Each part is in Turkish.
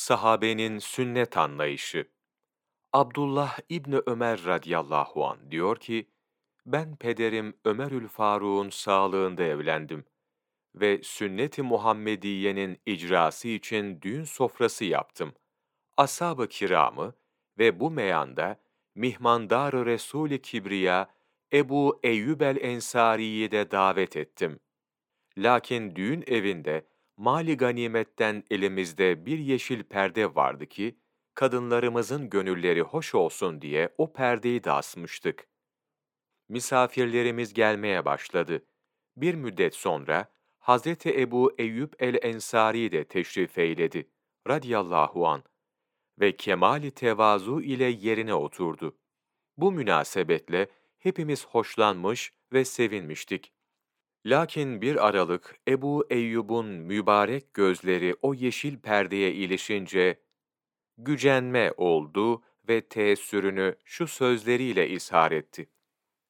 Sahabenin sünnet anlayışı Abdullah İbni Ömer radıyallahu an diyor ki, ben pederim Ömerül Faruk'un sağlığında evlendim ve sünnet-i Muhammediye'nin icrası için düğün sofrası yaptım. Ashab-ı kiramı ve bu meyanda mihmandar-ı Resul-i Kibriya Ebu Eyyub el-Ensari'yi de davet ettim. Lakin düğün evinde mali ganimetten elimizde bir yeşil perde vardı ki, kadınlarımızın gönülleri hoş olsun diye o perdeyi de asmıştık. Misafirlerimiz gelmeye başladı. Bir müddet sonra Hazreti Ebu Eyyub el-Ensari de teşrif eyledi radiyallahu an ve kemali tevazu ile yerine oturdu. Bu münasebetle hepimiz hoşlanmış ve sevinmiştik. Lakin bir aralık Ebu Eyyub'un mübarek gözleri o yeşil perdeye ilişince gücenme oldu ve teessürünü şu sözleriyle ishar etti.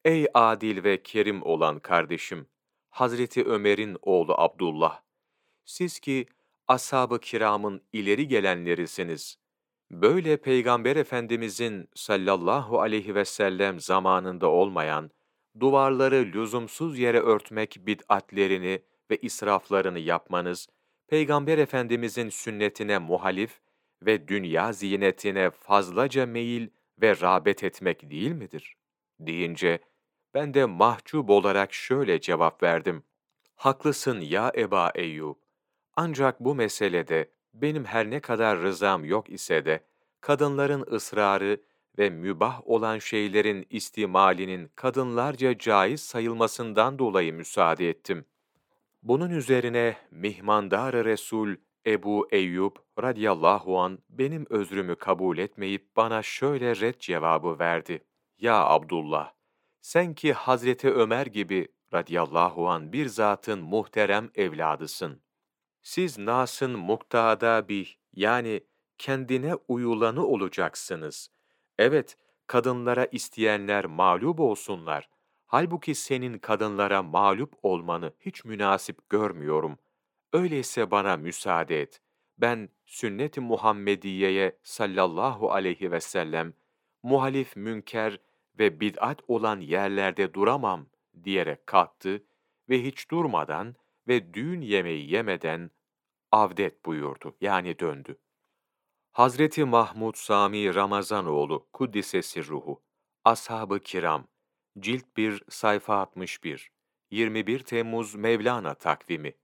Ey adil ve kerim olan kardeşim, Hazreti Ömer'in oğlu Abdullah, siz ki ashab-ı kiramın ileri gelenlerisiniz. Böyle Peygamber Efendimizin sallallahu aleyhi ve sellem zamanında olmayan, duvarları lüzumsuz yere örtmek bid'atlerini ve israflarını yapmanız, Peygamber Efendimizin sünnetine muhalif ve dünya ziynetine fazlaca meyil ve rağbet etmek değil midir? deyince, ben de mahcup olarak şöyle cevap verdim. Haklısın ya Eba Eyyub. Ancak bu meselede benim her ne kadar rızam yok ise de, kadınların ısrarı ve mübah olan şeylerin istimalinin kadınlarca caiz sayılmasından dolayı müsaade ettim. Bunun üzerine mihmandar Resul Ebu Eyyub radıyallahu an benim özrümü kabul etmeyip bana şöyle red cevabı verdi. Ya Abdullah, sen ki Hazreti Ömer gibi radıyallahu an bir zatın muhterem evladısın. Siz Nas'ın muktada bir yani kendine uyulanı olacaksınız. Evet, kadınlara isteyenler mağlup olsunlar. Halbuki senin kadınlara mağlup olmanı hiç münasip görmüyorum. Öyleyse bana müsaade et. Ben sünnet-i Muhammediye'ye sallallahu aleyhi ve sellem muhalif münker ve bid'at olan yerlerde duramam diyerek kalktı ve hiç durmadan ve düğün yemeği yemeden avdet buyurdu yani döndü. Hazreti Mahmud Sami Ramazanoğlu Kuddisesi Ruhu Ashab-ı Kiram Cilt 1 sayfa 61 21 Temmuz Mevlana takvimi